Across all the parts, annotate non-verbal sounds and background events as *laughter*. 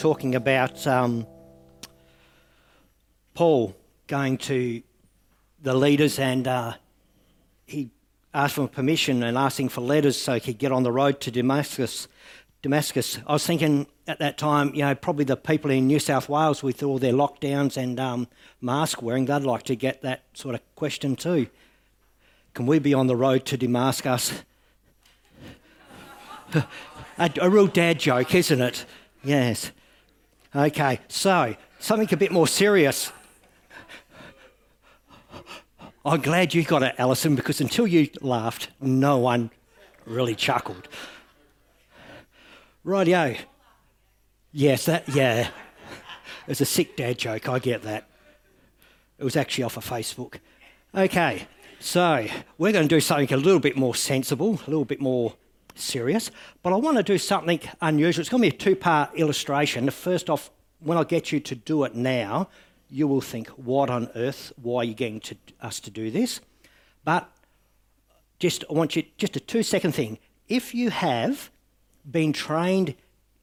talking about um, Paul going to the leaders and uh, he asked for permission and asking for letters so he could get on the road to Damascus. Damascus. I was thinking at that time, you know, probably the people in New South Wales with all their lockdowns and um, mask wearing, they'd like to get that sort of question too. Can we be on the road to Damascus? *laughs* a, a real dad joke, isn't it? Yes. Okay, so something a bit more serious. I'm glad you got it, Alison, because until you laughed, no one really chuckled. Rightio. Yes, that, yeah. It's a sick dad joke, I get that. It was actually off of Facebook. Okay, so we're going to do something a little bit more sensible, a little bit more serious, but I want to do something unusual. It's going to be a two part illustration. First off, when I get you to do it now, you will think, what on earth? Why are you getting to us to do this? But just I want you just a two second thing. If you have been trained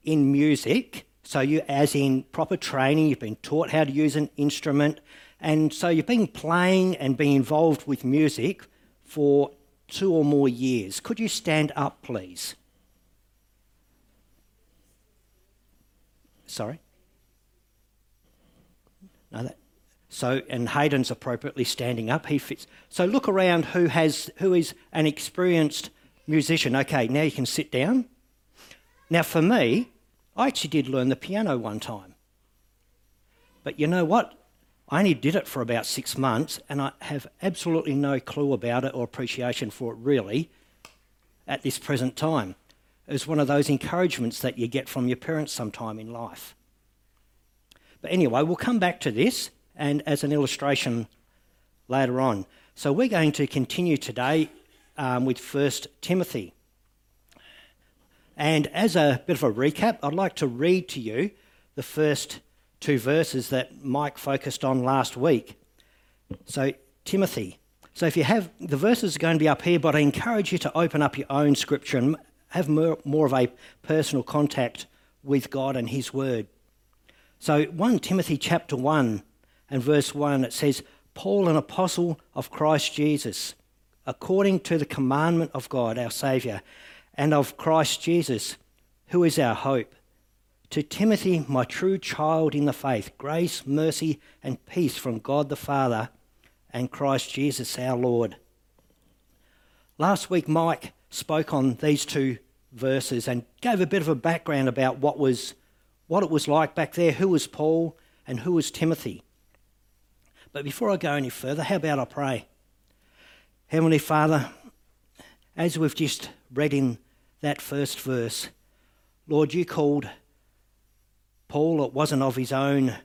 in music, so you as in proper training, you've been taught how to use an instrument, and so you've been playing and being involved with music for two or more years. Could you stand up, please? Sorry? No, that, so, and Hayden's appropriately standing up. He fits. So look around who has who is an experienced musician. Okay, now you can sit down. Now for me, I actually did learn the piano one time. But you know what? I only did it for about six months and I have absolutely no clue about it or appreciation for it really at this present time. It's one of those encouragements that you get from your parents sometime in life. But anyway, we'll come back to this and as an illustration later on. So we're going to continue today um, with 1 Timothy. And as a bit of a recap, I'd like to read to you the first two verses that Mike focused on last week. So, Timothy. So, if you have the verses are going to be up here, but I encourage you to open up your own scripture and have more, more of a personal contact with God and His Word. So, 1 Timothy chapter 1 and verse 1, it says, Paul, an apostle of Christ Jesus, according to the commandment of God, our Saviour, and of Christ Jesus, who is our hope to Timothy, my true child in the faith, grace, mercy, and peace from God the Father and Christ Jesus our Lord. Last week, Mike spoke on these two verses and gave a bit of a background about what, was, what it was like back there, who was Paul and who was Timothy. But before I go any further, how about I pray? Heavenly Father, as we've just read in that first verse, Lord, you called Paul, it wasn't of his own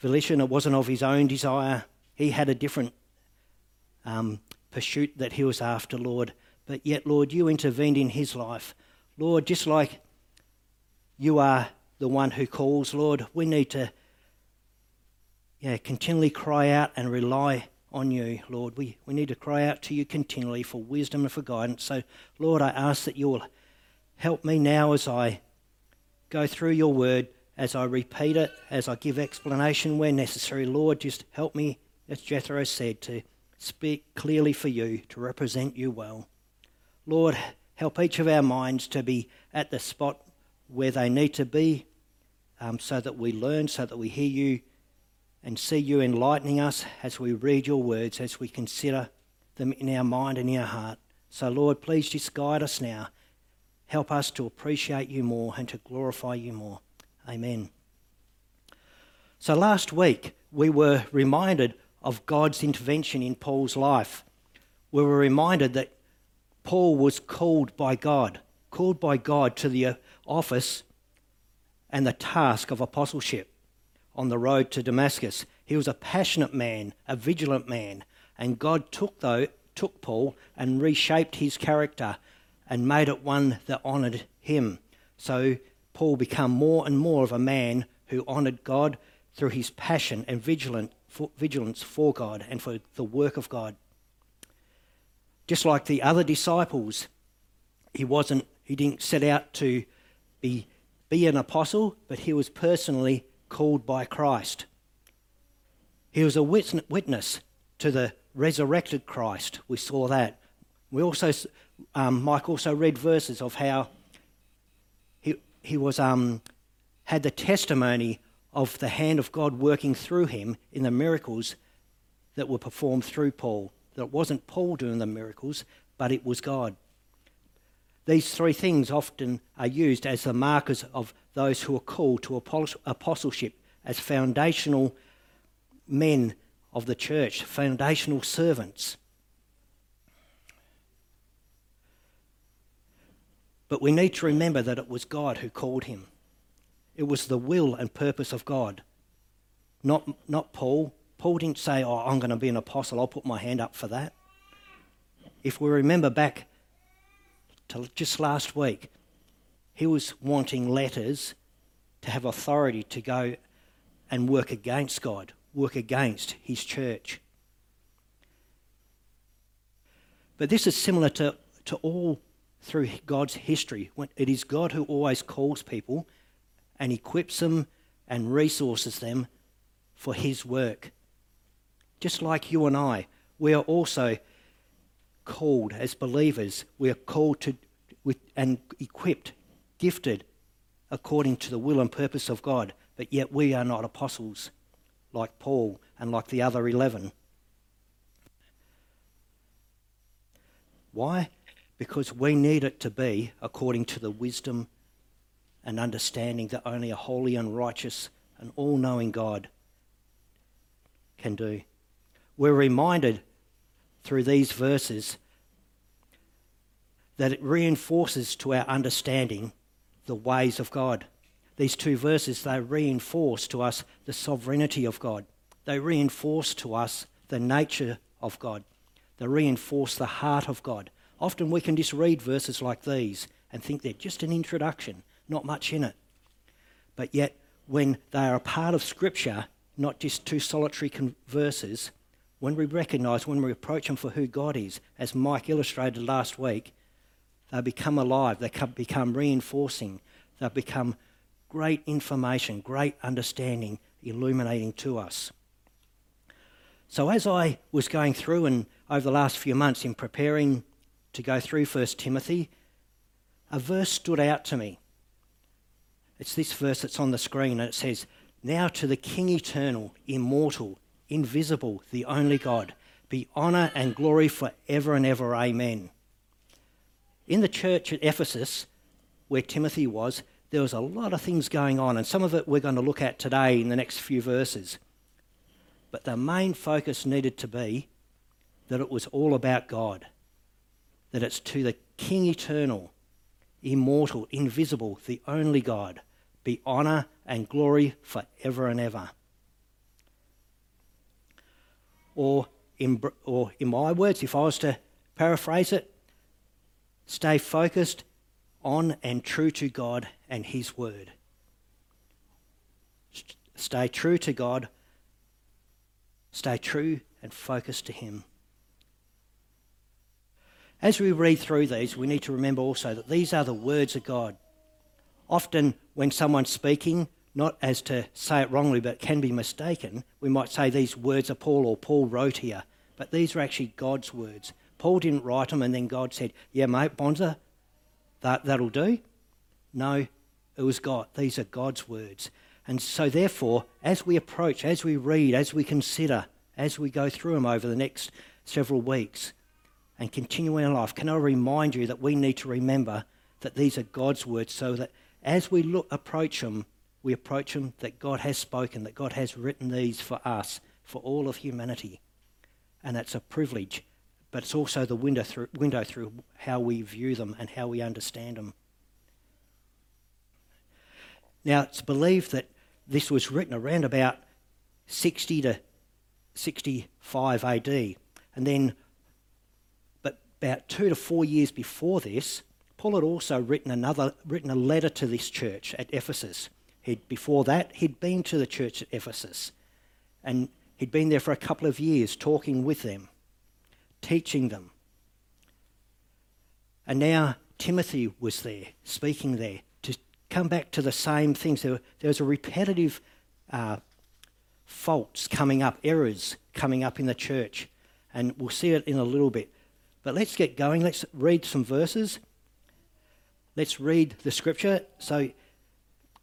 volition, it wasn't of his own desire. He had a different um, pursuit that he was after, Lord. But yet, Lord, you intervened in his life. Lord, just like you are the one who calls, Lord, we need to yeah, continually cry out and rely on you, Lord. We, we need to cry out to you continually for wisdom and for guidance. So, Lord, I ask that you will help me now as I go through your word as I repeat it, as I give explanation where necessary. Lord, just help me, as Jethro said, to speak clearly for you, to represent you well. Lord, help each of our minds to be at the spot where they need to be um, so that we learn, so that we hear you and see you enlightening us as we read your words, as we consider them in our mind and in our heart. So, Lord, please just guide us now. Help us to appreciate you more and to glorify you more. Amen. So last week we were reminded of God's intervention in Paul's life. We were reminded that Paul was called by God, called by God to the office and the task of apostleship on the road to Damascus. He was a passionate man, a vigilant man, and God took though took Paul and reshaped his character and made it one that honoured him. So Paul become more and more of a man who honoured God through his passion and vigilant, for, vigilance for God and for the work of God. Just like the other disciples, he wasn't he didn't set out to be be an apostle, but he was personally called by Christ. He was a witness to the resurrected Christ. We saw that. We also, um, Mike also read verses of how he, was, um, had the testimony of the hand of God working through him in the miracles that were performed through Paul. That it wasn't Paul doing the miracles, but it was God. These three things often are used as the markers of those who are called to apostleship as foundational men of the church, foundational servants. But we need to remember that it was God who called him. It was the will and purpose of God, not, not Paul. Paul didn't say, Oh, I'm going to be an apostle, I'll put my hand up for that. If we remember back to just last week, he was wanting letters to have authority to go and work against God, work against his church. But this is similar to, to all through God's history. It is God who always calls people and equips them and resources them for his work. Just like you and I, we are also called as believers, we are called to with, and equipped, gifted according to the will and purpose of God, but yet we are not apostles like Paul and like the other 11. Why? Because we need it to be according to the wisdom and understanding that only a holy and righteous and all knowing God can do. We're reminded through these verses that it reinforces to our understanding the ways of God. These two verses, they reinforce to us the sovereignty of God. They reinforce to us the nature of God. They reinforce the heart of God. Often we can just read verses like these and think they're just an introduction, not much in it. But yet, when they are a part of Scripture, not just two solitary verses, when we recognise, when we approach them for who God is, as Mike illustrated last week, they become alive, they become reinforcing, they become great information, great understanding, illuminating to us. So, as I was going through and over the last few months in preparing to go through 1 Timothy, a verse stood out to me. It's this verse that's on the screen, and it says, Now to the King eternal, immortal, invisible, the only God, be honour and glory for ever and ever. Amen. In the church at Ephesus, where Timothy was, there was a lot of things going on, and some of it we're going to look at today in the next few verses. But the main focus needed to be that it was all about God, that it's to the King eternal, immortal, invisible, the only God, be honour and glory for ever and ever. Or in, or in my words, if I was to paraphrase it, Stay focused on and true to God and His Word. Stay true to God. Stay true and focused to Him. As we read through these, we need to remember also that these are the words of God. Often, when someone's speaking, not as to say it wrongly, but can be mistaken, we might say these words are Paul or Paul wrote here. But these are actually God's words. Paul didn't write them and then God said, Yeah, mate, Bonza, that, that'll do. No, it was God. These are God's words. And so, therefore, as we approach, as we read, as we consider, as we go through them over the next several weeks and continue in life, can I remind you that we need to remember that these are God's words so that as we look, approach them, we approach them that God has spoken, that God has written these for us, for all of humanity. And that's a privilege but it's also the window through, window through how we view them and how we understand them. Now, it's believed that this was written around about 60 to 65 AD. And then, about two to four years before this, Paul had also written another, written a letter to this church at Ephesus. He'd, before that, he'd been to the church at Ephesus, and he'd been there for a couple of years talking with them teaching them. And now Timothy was there, speaking there, to come back to the same things. There, there was a repetitive uh, faults coming up, errors coming up in the church. And we'll see it in a little bit. But let's get going. Let's read some verses. Let's read the scripture. So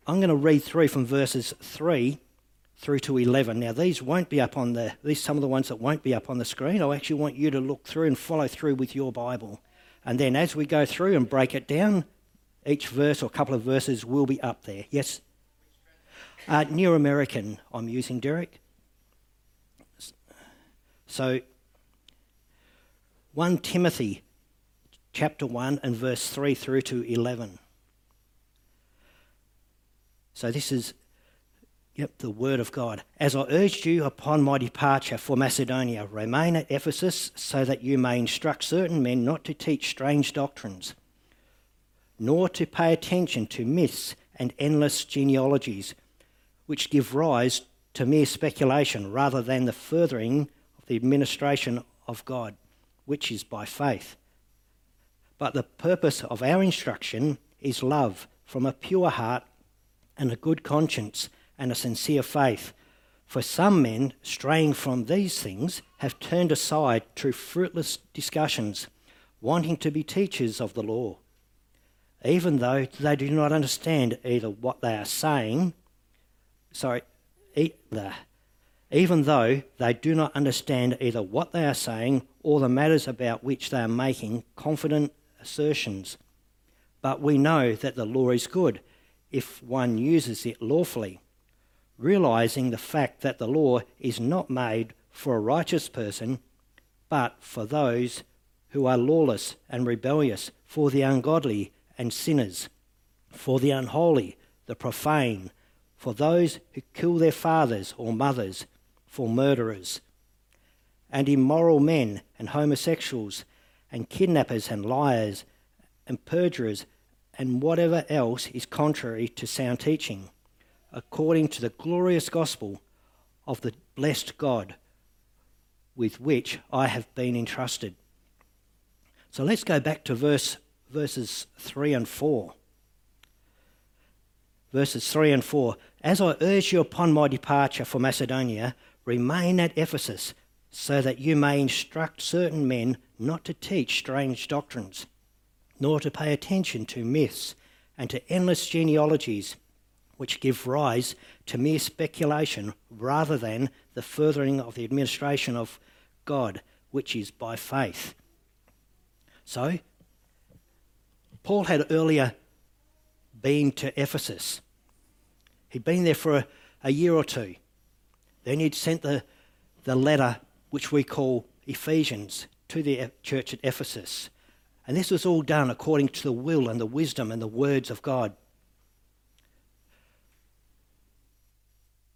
I'm going to read through from verses 3 through to 11. Now, these won't be up on the, these some of the ones that won't be up on the screen. I actually want you to look through and follow through with your Bible. And then as we go through and break it down, each verse or couple of verses will be up there. Yes? Uh, New American, I'm using, Derek. So, 1 Timothy chapter 1 and verse 3 through to 11. So, this is Yep, the word of God. As I urged you upon my departure for Macedonia, remain at Ephesus so that you may instruct certain men not to teach strange doctrines, nor to pay attention to myths and endless genealogies, which give rise to mere speculation rather than the furthering of the administration of God, which is by faith. But the purpose of our instruction is love from a pure heart and a good conscience and a sincere faith. For some men, straying from these things, have turned aside to fruitless discussions, wanting to be teachers of the law, even though they do not understand either what they are saying, sorry, either, even though they do not understand either what they are saying or the matters about which they are making confident assertions. But we know that the law is good if one uses it lawfully realizing the fact that the law is not made for a righteous person, but for those who are lawless and rebellious, for the ungodly and sinners, for the unholy, the profane, for those who kill their fathers or mothers, for murderers, and immoral men and homosexuals, and kidnappers and liars, and perjurers, and whatever else is contrary to sound teaching according to the glorious gospel of the blessed God with which I have been entrusted. So let's go back to verse, verses 3 and 4. Verses 3 and 4 As I urge you upon my departure for Macedonia, remain at Ephesus, so that you may instruct certain men not to teach strange doctrines, nor to pay attention to myths and to endless genealogies which give rise to mere speculation rather than the furthering of the administration of God, which is by faith. So, Paul had earlier been to Ephesus. He'd been there for a, a year or two. Then he'd sent the, the letter, which we call Ephesians, to the church at Ephesus. And this was all done according to the will and the wisdom and the words of God.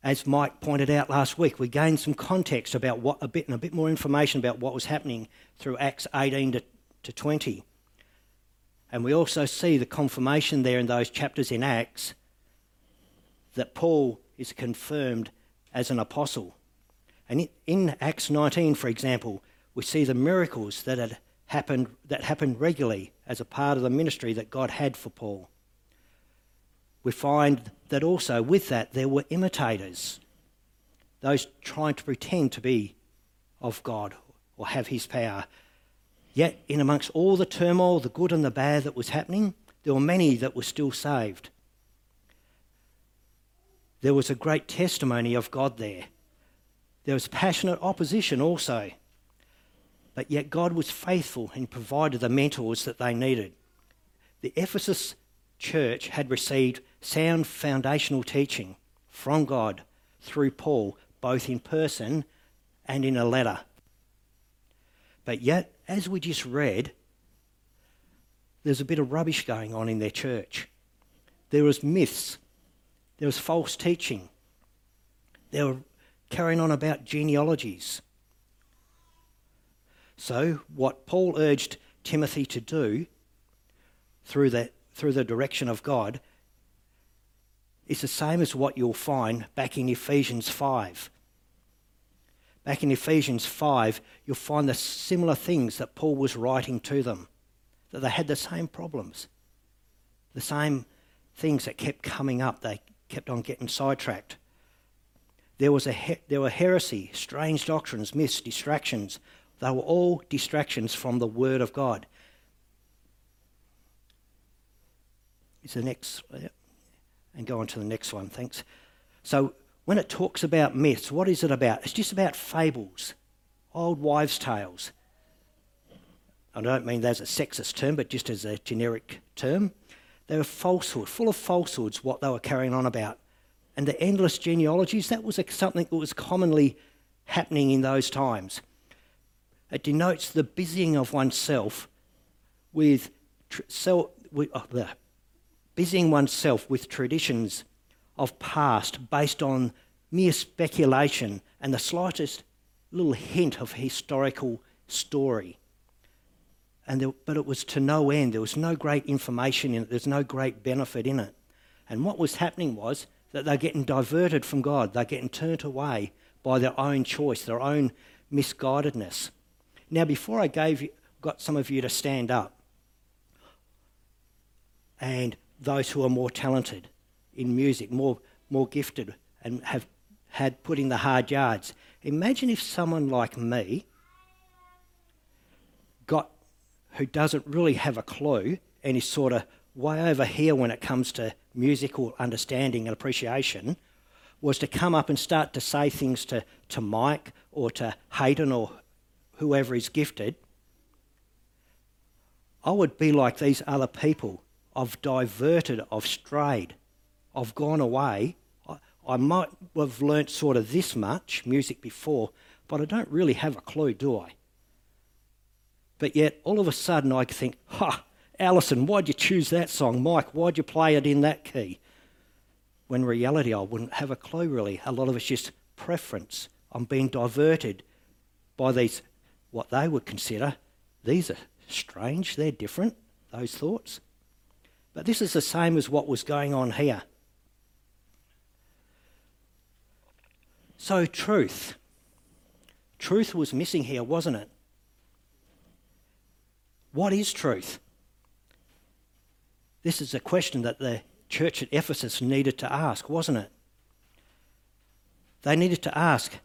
as Mike pointed out last week, we gained some context about what a bit and a bit more information about what was happening through Acts 18 to, to 20. And we also see the confirmation there in those chapters in Acts that Paul is confirmed as an apostle. And in Acts 19, for example, we see the miracles that had happened that happened regularly as a part of the ministry that God had for Paul we find that also with that there were imitators, those trying to pretend to be of God or have his power. Yet, in amongst all the turmoil, the good and the bad that was happening, there were many that were still saved. There was a great testimony of God there. There was passionate opposition also. But yet, God was faithful and provided the mentors that they needed. The Ephesus church had received sound foundational teaching from God through Paul, both in person and in a letter. But yet, as we just read, there's a bit of rubbish going on in their church. There was myths, there was false teaching, they were carrying on about genealogies. So, what Paul urged Timothy to do through the, through the direction of God is the same as what you'll find back in Ephesians 5. Back in Ephesians 5, you'll find the similar things that Paul was writing to them, that they had the same problems, the same things that kept coming up. They kept on getting sidetracked. There, was a he- there were heresy, strange doctrines, myths, distractions. They were all distractions from the Word of God. Is the next, and go on to the next one, thanks. So, when it talks about myths, what is it about? It's just about fables, old wives' tales. I don't mean that as a sexist term, but just as a generic term. They were falsehood, full of falsehoods, what they were carrying on about. And the endless genealogies, that was something that was commonly happening in those times. It denotes the busying of oneself with, tr- so, with oh, the, busying oneself with traditions of past based on mere speculation and the slightest little hint of historical story. And there, but it was to no end. There was no great information in it. There's no great benefit in it. And what was happening was that they're getting diverted from God. They're getting turned away by their own choice, their own misguidedness. Now, before I gave you, got some of you to stand up, and those who are more talented in music, more, more gifted, and have had put in the hard yards, imagine if someone like me got who doesn't really have a clue and is sort of way over here when it comes to musical understanding and appreciation was to come up and start to say things to, to Mike or to Hayden or whoever is gifted, I would be like these other people. I've diverted, I've strayed, I've gone away. I, I might have learnt sort of this much music before, but I don't really have a clue, do I? But yet, all of a sudden, I think, ha, Alison, why'd you choose that song? Mike, why'd you play it in that key? When reality, I wouldn't have a clue really. A lot of it's just preference. I'm being diverted by these, what they would consider, these are strange, they're different, those thoughts. But this is the same as what was going on here. So, truth. Truth was missing here, wasn't it? What is truth? This is a question that the church at Ephesus needed to ask, wasn't it? They needed to ask,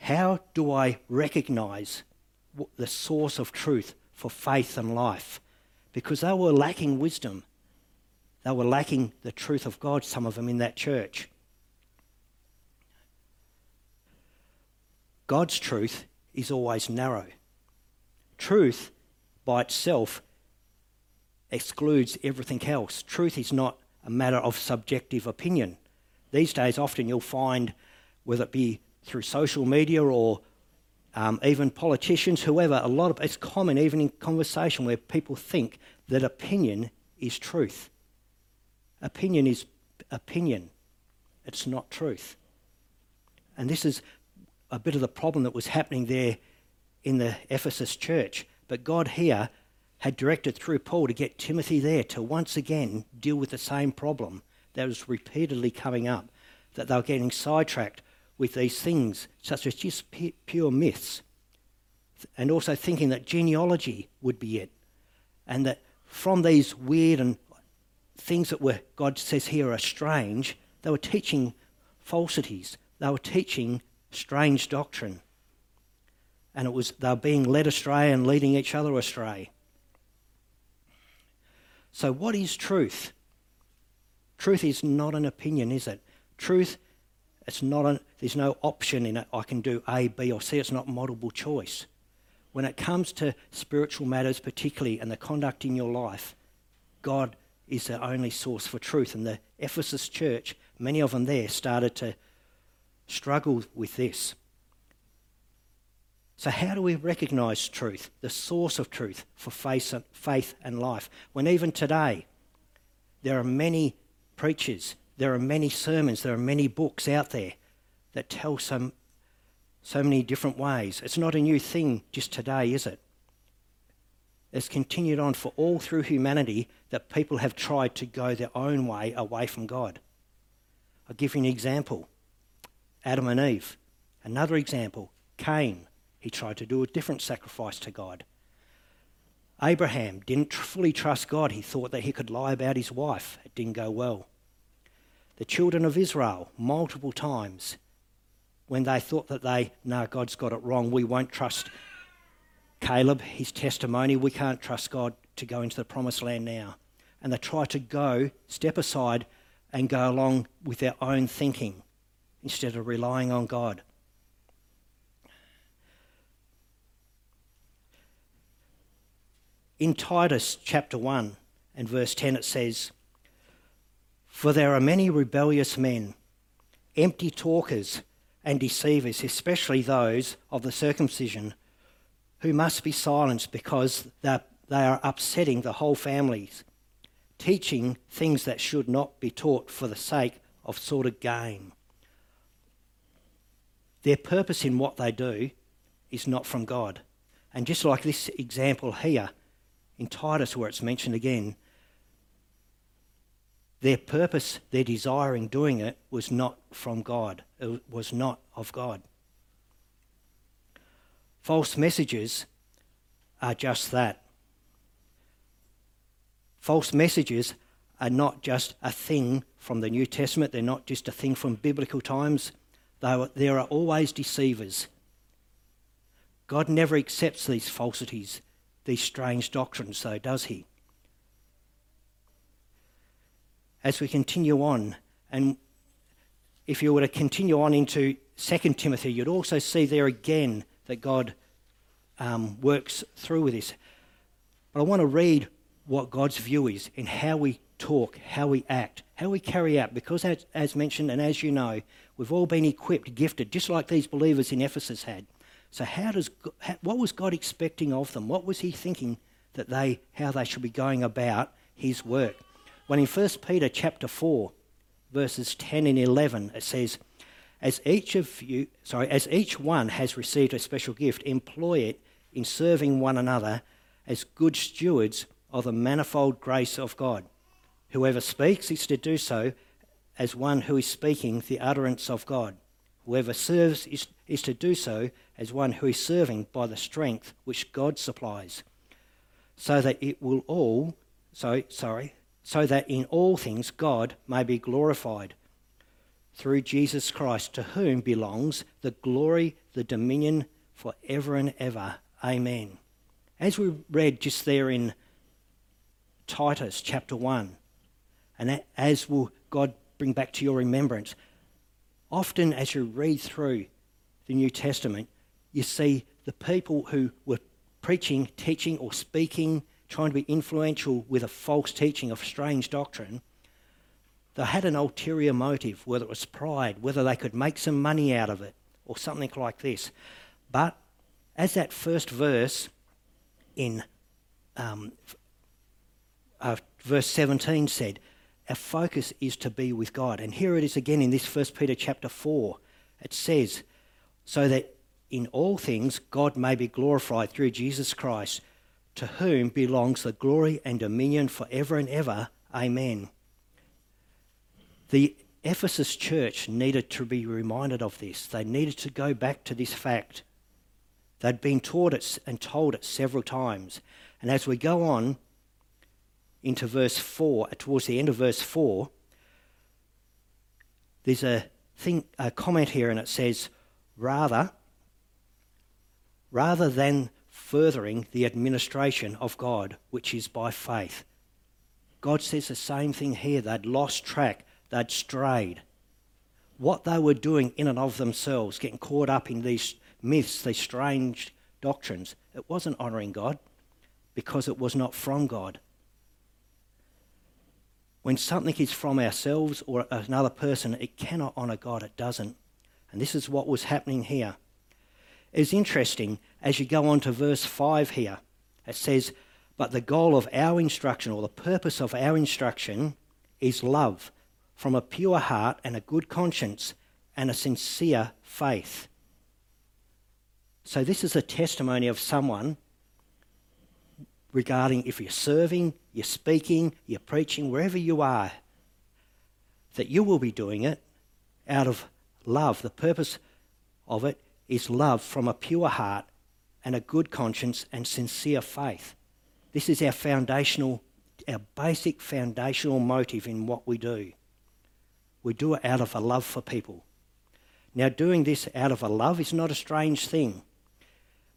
how do I recognize the source of truth for faith and life? Because they were lacking wisdom. They were lacking the truth of God, some of them in that church. God's truth is always narrow. Truth by itself excludes everything else. Truth is not a matter of subjective opinion. These days, often you'll find, whether it be through social media or um, even politicians, whoever, a lot of it's common even in conversation where people think that opinion is truth. Opinion is opinion. It's not truth. And this is a bit of the problem that was happening there in the Ephesus church. But God here had directed through Paul to get Timothy there to once again deal with the same problem that was repeatedly coming up, that they were getting sidetracked with these things, such as just pure myths, and also thinking that genealogy would be it, and that from these weird and things that were God says here are strange, they were teaching falsities. They were teaching strange doctrine and it was they were being led astray and leading each other astray. So, what is truth? Truth is not an opinion, is it? Truth, it's not a, there's no option in it. I can do A, B, or C. It's not multiple choice. When it comes to spiritual matters, particularly, and the conduct in your life, God is the only source for truth. And the Ephesus church, many of them there, started to struggle with this. So, how do we recognize truth, the source of truth for faith and life? When even today, there are many preachers, there are many sermons, there are many books out there that tell some, so many different ways. It's not a new thing just today, is it? It's continued on for all through humanity that people have tried to go their own way away from God. I'll give you an example Adam and Eve. Another example Cain he tried to do a different sacrifice to God. Abraham didn't fully trust God. He thought that he could lie about his wife. It didn't go well. The children of Israel, multiple times, when they thought that they, no, God's got it wrong, we won't trust Caleb, his testimony, we can't trust God to go into the promised land now. And they try to go, step aside, and go along with their own thinking instead of relying on God. In Titus chapter 1 and verse 10, it says, For there are many rebellious men, empty talkers, and deceivers, especially those of the circumcision, who must be silenced because they are upsetting the whole families, teaching things that should not be taught for the sake of sordid gain. Their purpose in what they do is not from God. And just like this example here in Titus, where it's mentioned again, their purpose, their desire in doing it was not from God, it was not of God. False messages are just that. False messages are not just a thing from the New Testament, they're not just a thing from biblical times, there are always deceivers. God never accepts these falsities, these strange doctrines, though, does He? as we continue on. And if you were to continue on into 2 Timothy, you'd also see there again that God um, works through with this. But I want to read what God's view is in how we talk, how we act, how we carry out, because as, as mentioned and as you know, we've all been equipped, gifted, just like these believers in Ephesus had. So how does how, what was God expecting of them? What was He thinking that they how they should be going about His work? When in 1 Peter chapter 4, verses 10 and 11, it says, as each of you, sorry, as each one has received a special gift, employ it in serving one another as good stewards of the manifold grace of God. Whoever speaks is to do so as one who is speaking the utterance of God. Whoever serves is, is to do so as one who is serving by the strength which God supplies, so that it will all, so sorry, so that in all things God may be glorified through Jesus Christ, to whom belongs the glory, the dominion for ever and ever. Amen. As we read just there in Titus chapter 1, and as will God bring back to your remembrance, often as you read through the New Testament, you see the people who were preaching, teaching, or speaking trying to be influential with a false teaching of strange doctrine, they had an ulterior motive, whether it was pride, whether they could make some money out of it, or something like this. But as that first verse in um, uh, verse 17 said, our focus is to be with God. And here it is again in this First Peter chapter 4. It says, so that in all things God may be glorified through Jesus Christ, to whom belongs the glory and dominion forever and ever. Amen. The Ephesus church needed to be reminded of this. They needed to go back to this fact. They'd been taught it and told it several times. And as we go on into verse 4, uh, towards the end of verse 4, there's a thing, a comment here, and it says, rather, rather than furthering the administration of God, which is by faith. God says the same thing here. They'd lost track, they'd strayed. What they were doing in and of themselves, getting caught up in these myths, these strange doctrines, it wasn't honouring God because it was not from God. When something is from ourselves or another person, it cannot honour God, it doesn't. And this is what was happening here. It's interesting as you go on to verse 5 here. It says, But the goal of our instruction, or the purpose of our instruction, is love from a pure heart and a good conscience and a sincere faith. So, this is a testimony of someone regarding if you're serving, you're speaking, you're preaching, wherever you are, that you will be doing it out of love. The purpose of it is love from a pure heart and a good conscience and sincere faith. This is our foundational, our basic foundational motive in what we do. We do it out of a love for people. Now, doing this out of a love is not a strange thing.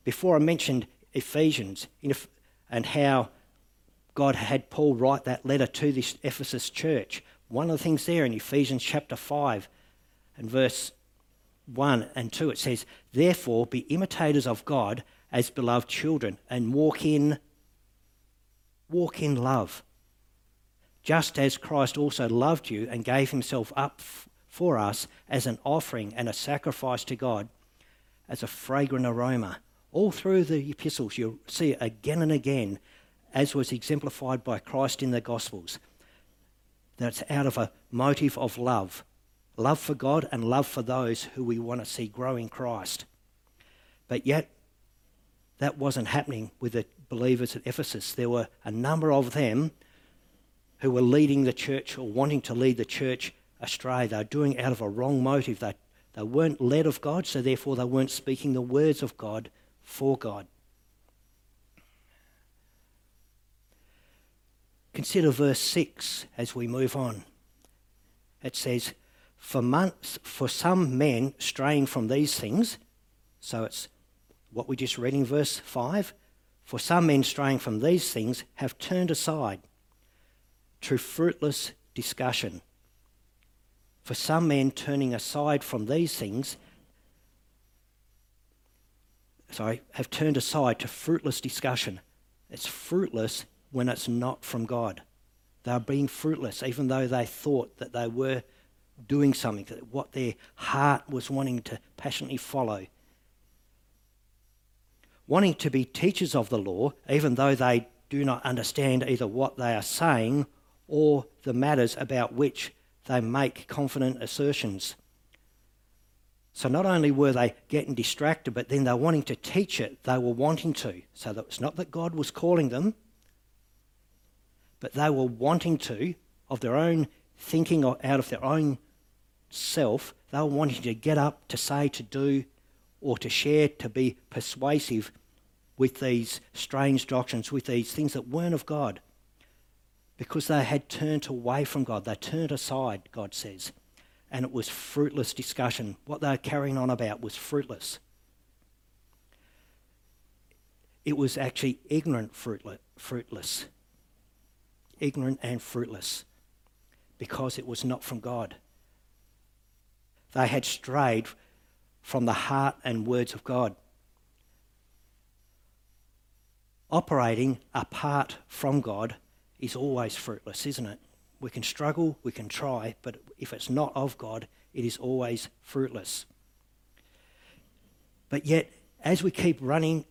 Before I mentioned Ephesians and how God had Paul write that letter to this Ephesus church, one of the things there in Ephesians chapter 5 and verse 1 and 2, it says, Therefore be imitators of God as beloved children and walk in walk in love. Just as Christ also loved you and gave himself up f- for us as an offering and a sacrifice to God as a fragrant aroma. All through the epistles, you'll see again and again, as was exemplified by Christ in the Gospels. That's out of a motive of love love for God and love for those who we want to see grow in Christ. But yet, that wasn't happening with the believers at Ephesus. There were a number of them who were leading the church or wanting to lead the church astray. They were doing it out of a wrong motive. They, they weren't led of God, so therefore they weren't speaking the words of God for God. Consider verse 6 as we move on. It says, For months, for some men straying from these things, so it's what we just read in verse 5, for some men straying from these things have turned aside to fruitless discussion. For some men turning aside from these things, sorry, have turned aside to fruitless discussion. It's fruitless when it's not from God. They are being fruitless, even though they thought that they were doing something, that what their heart was wanting to passionately follow. Wanting to be teachers of the law, even though they do not understand either what they are saying or the matters about which they make confident assertions. So not only were they getting distracted, but then they were wanting to teach it. They were wanting to. So that it's not that God was calling them, but they were wanting to, of their own thinking or out of their own self, they were wanting to get up to say, to do, or to share, to be persuasive with these strange doctrines, with these things that weren't of God. Because they had turned away from God. They turned aside, God says. And it was fruitless discussion. What they were carrying on about was fruitless. It was actually ignorant, fruitless ignorant and fruitless because it was not from God. They had strayed from the heart and words of God. Operating apart from God is always fruitless, isn't it? We can struggle, we can try, but if it's not of God, it is always fruitless. But yet, as we keep running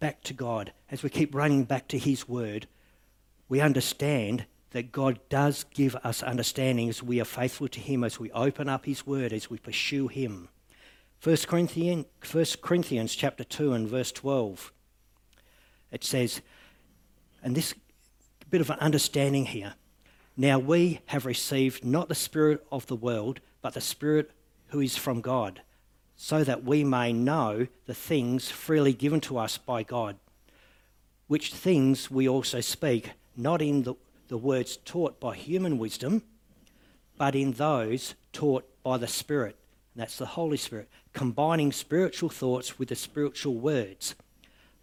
back to God, as we keep running back to His Word, we understand that God does give us understanding as we are faithful to Him, as we open up His Word, as we pursue Him. 1 Corinthians, 1 Corinthians chapter 2 and verse 12, it says, and this bit of an understanding here. Now we have received not the Spirit of the world, but the Spirit who is from God, so that we may know the things freely given to us by God, which things we also speak not in the, the words taught by human wisdom, but in those taught by the Spirit. That's the Holy Spirit, combining spiritual thoughts with the spiritual words.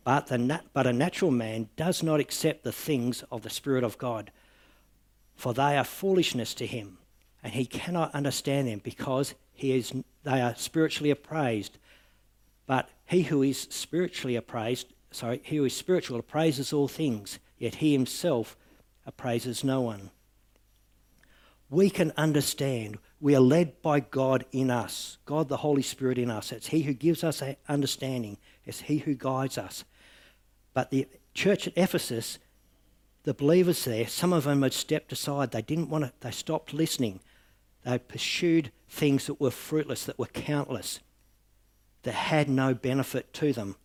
But, the nat- but a natural man does not accept the things of the Spirit of God, for they are foolishness to him, and he cannot understand them because he is, they are spiritually appraised. But he who is spiritually appraised, sorry, he who is spiritual appraises all things yet he himself appraises no one. We can understand. We are led by God in us, God the Holy Spirit in us. It's He who gives us understanding, it's He who guides us. But the church at Ephesus, the believers there, some of them had stepped aside. They didn't want to, they stopped listening. They pursued things that were fruitless, that were countless, that had no benefit to them.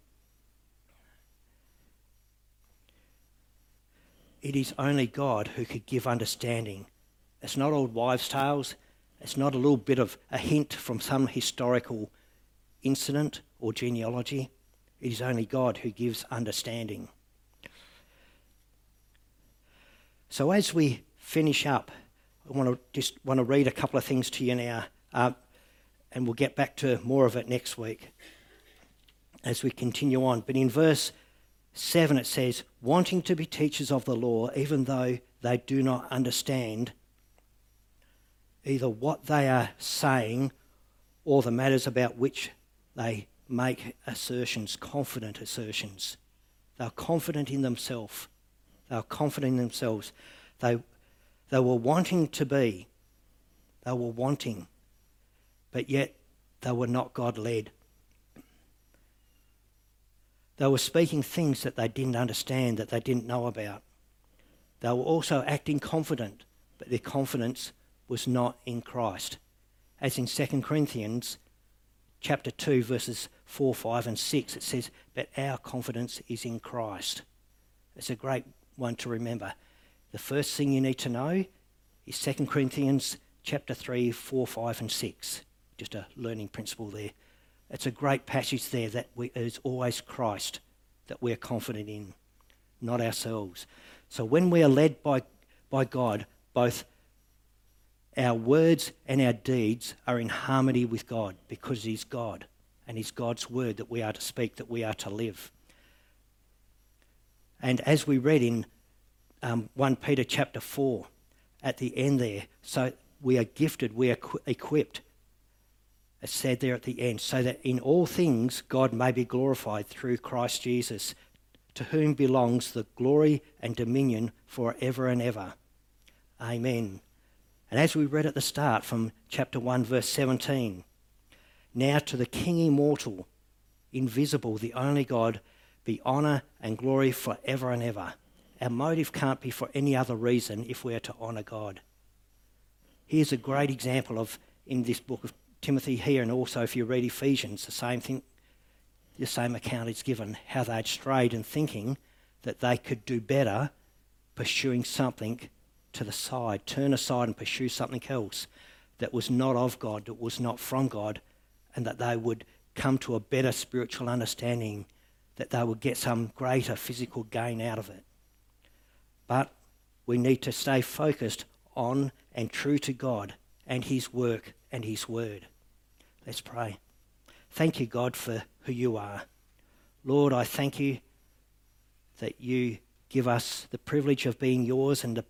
It is only God who could give understanding. It's not old wives' tales. It's not a little bit of a hint from some historical incident or genealogy. It is only God who gives understanding. So as we finish up, I want to just want to read a couple of things to you now, uh, and we'll get back to more of it next week as we continue on. But in verse 7 it says, wanting to be teachers of the law, even though they do not understand either what they are saying or the matters about which they make assertions, confident assertions. They're confident in themselves. They are confident in themselves. They, they were wanting to be. They were wanting. But yet they were not God led. They were speaking things that they didn't understand, that they didn't know about. They were also acting confident, but their confidence was not in Christ. As in 2 Corinthians chapter 2 verses 4, 5 and 6 it says, "But our confidence is in Christ." It's a great one to remember. The first thing you need to know is 2 Corinthians chapter 3, 4, 5 and 6. Just a learning principle there. It's a great passage there that we, is always Christ that we're confident in, not ourselves. So when we are led by, by God, both our words and our deeds are in harmony with God because He's God and He's God's word that we are to speak, that we are to live. And as we read in um, 1 Peter chapter 4, at the end there, so we are gifted, we are equipped it's said there at the end, so that in all things God may be glorified through Christ Jesus, to whom belongs the glory and dominion for ever and ever. Amen. And as we read at the start from chapter 1, verse 17, now to the King immortal, invisible, the only God, be honour and glory for ever and ever. Our motive can't be for any other reason if we are to honour God. Here's a great example of, in this book of Timothy here, and also if you read Ephesians, the same thing, the same account is given how they'd strayed in thinking that they could do better pursuing something to the side, turn aside and pursue something else that was not of God, that was not from God, and that they would come to a better spiritual understanding, that they would get some greater physical gain out of it. But we need to stay focused on and true to God and His work and His word. Let's pray. Thank you, God, for who you are. Lord, I thank you that you give us the privilege of being yours and the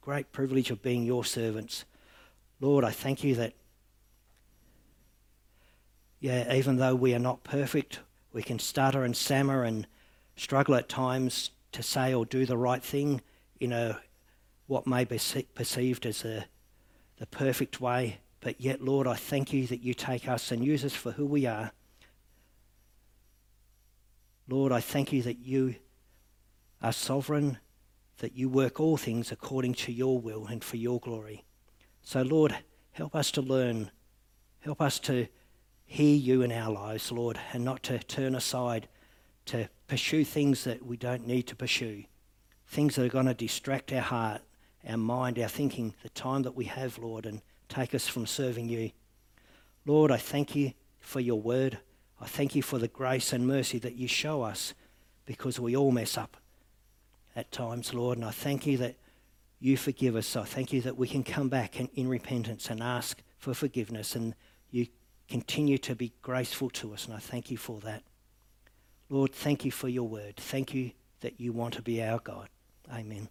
great privilege of being your servants. Lord, I thank you that, yeah, even though we are not perfect, we can stutter and stammer and struggle at times to say or do the right thing in a what may be perceived as a, the perfect way. But yet, Lord, I thank you that you take us and use us for who we are. Lord, I thank you that you are sovereign, that you work all things according to your will and for your glory. So, Lord, help us to learn. Help us to hear you in our lives, Lord, and not to turn aside to pursue things that we don't need to pursue, things that are going to distract our heart, our mind, our thinking, the time that we have, Lord, and take us from serving you. Lord, I thank you for your word. I thank you for the grace and mercy that you show us because we all mess up at times, Lord. And I thank you that you forgive us. I thank you that we can come back in, in repentance and ask for forgiveness and you continue to be graceful to us. And I thank you for that. Lord, thank you for your word. Thank you that you want to be our God. Amen.